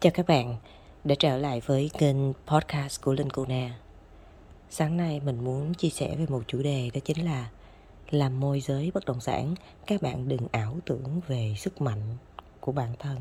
Chào các bạn đã trở lại với kênh podcast của Linh Cô Na. Sáng nay mình muốn chia sẻ về một chủ đề đó chính là làm môi giới bất động sản, các bạn đừng ảo tưởng về sức mạnh của bản thân.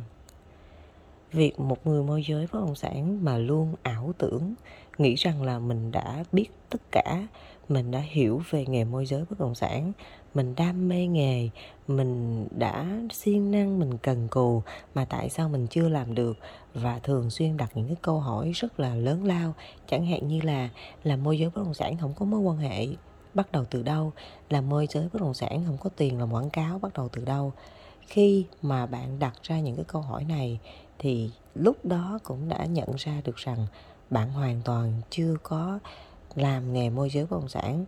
Việc một người môi giới bất động sản mà luôn ảo tưởng, nghĩ rằng là mình đã biết tất cả, mình đã hiểu về nghề môi giới bất động sản, mình đam mê nghề mình đã siêng năng mình cần cù mà tại sao mình chưa làm được? Và thường xuyên đặt những cái câu hỏi rất là lớn lao chẳng hạn như là làm môi giới bất động sản không có mối quan hệ bắt đầu từ đâu? Làm môi giới bất động sản không có tiền làm quảng cáo bắt đầu từ đâu? Khi mà bạn đặt ra những cái câu hỏi này thì lúc đó cũng đã nhận ra được rằng bạn hoàn toàn chưa có làm nghề môi giới bất động sản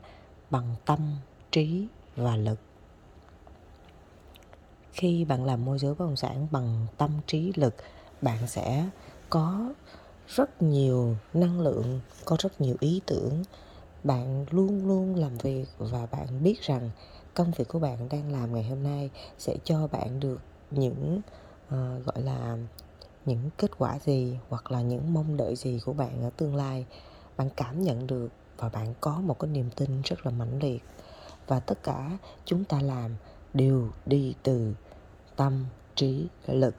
bằng tâm trí và lực. Khi bạn làm môi giới bất động sản bằng tâm trí lực bạn sẽ có rất nhiều năng lượng có rất nhiều ý tưởng. Bạn luôn luôn làm việc và bạn biết rằng công việc của bạn đang làm ngày hôm nay sẽ cho bạn được những uh, gọi là những kết quả gì hoặc là những mong đợi gì của bạn ở tương lai. Bạn cảm nhận được và bạn có một cái niềm tin rất là mãnh liệt. Và tất cả chúng ta làm đều đi từ tâm trí lực.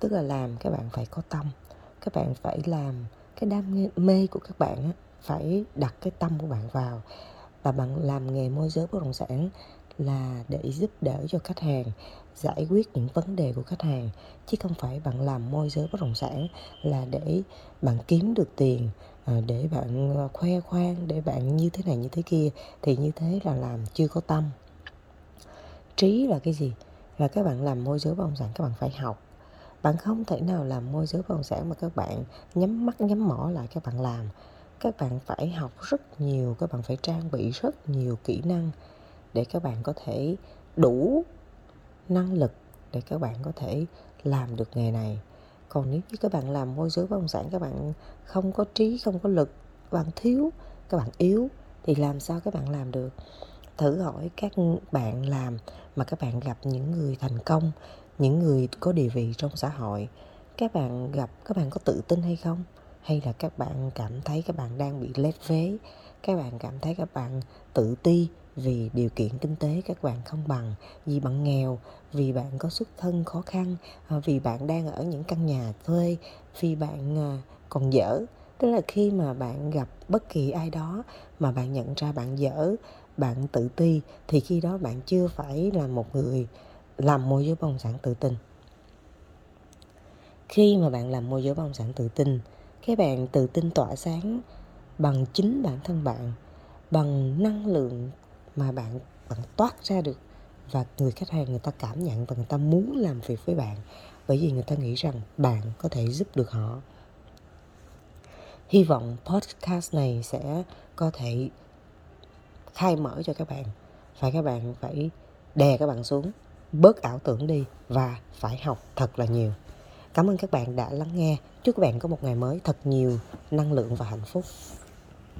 Tức là làm các bạn phải có tâm. Các bạn phải làm cái đam mê của các bạn phải đặt cái tâm của bạn vào. Và bạn làm nghề môi giới bất động sản là để giúp đỡ cho khách hàng giải quyết những vấn đề của khách hàng, chứ không phải bạn làm môi giới bất động sản là để bạn kiếm được tiền à, để bạn à, khoe khoang, để bạn như thế này, như thế kia, thì như thế là làm chưa có tâm. Trí là cái gì? Là các bạn làm môi giới bất động sản, các bạn phải học. Bạn không thể nào làm môi giới bất động sản mà các bạn nhắm mắt, nhắm mỏ lại các bạn làm. Các bạn phải học rất nhiều, các bạn phải trang bị rất nhiều kỹ năng để các bạn có thể đủ năng lực để các bạn có thể làm được nghề này còn nếu như các bạn làm môi giới bất động sản các bạn không có trí không có lực các bạn thiếu các bạn yếu thì làm sao các bạn làm được thử hỏi các bạn làm mà các bạn gặp những người thành công những người có địa vị trong xã hội các bạn gặp các bạn có tự tin hay không hay là các bạn cảm thấy các bạn đang bị lép vế các bạn cảm thấy các bạn tự ti vì điều kiện kinh tế các bạn không bằng, vì bạn nghèo, vì bạn có xuất thân khó khăn à, vì bạn đang ở những căn nhà thuê, vì bạn à, còn dở. Tức là khi mà bạn gặp bất kỳ ai đó mà bạn nhận ra bạn dở, bạn tự ti, thì khi đó bạn chưa phải là một người làm môi giới bất động sản tự tin. Khi mà bạn làm môi giới bất động sản tự tin các bạn tự tin tỏa sáng bằng chính bản thân bạn, bằng năng lượng mà bạn bạn toát ra được và người khách hàng người ta cảm nhận và người ta muốn làm việc với bạn. Bởi vì người ta nghĩ rằng bạn có thể giúp được họ. Hy vọng podcast này sẽ có thể khai mở cho các bạn phải các bạn phải đè các bạn xuống, bớt ảo tưởng đi và phải học thật là nhiều. Cảm ơn các bạn đã lắng nghe. Chúc các bạn có một ngày mới thật nhiều năng lượng và hạnh phúc.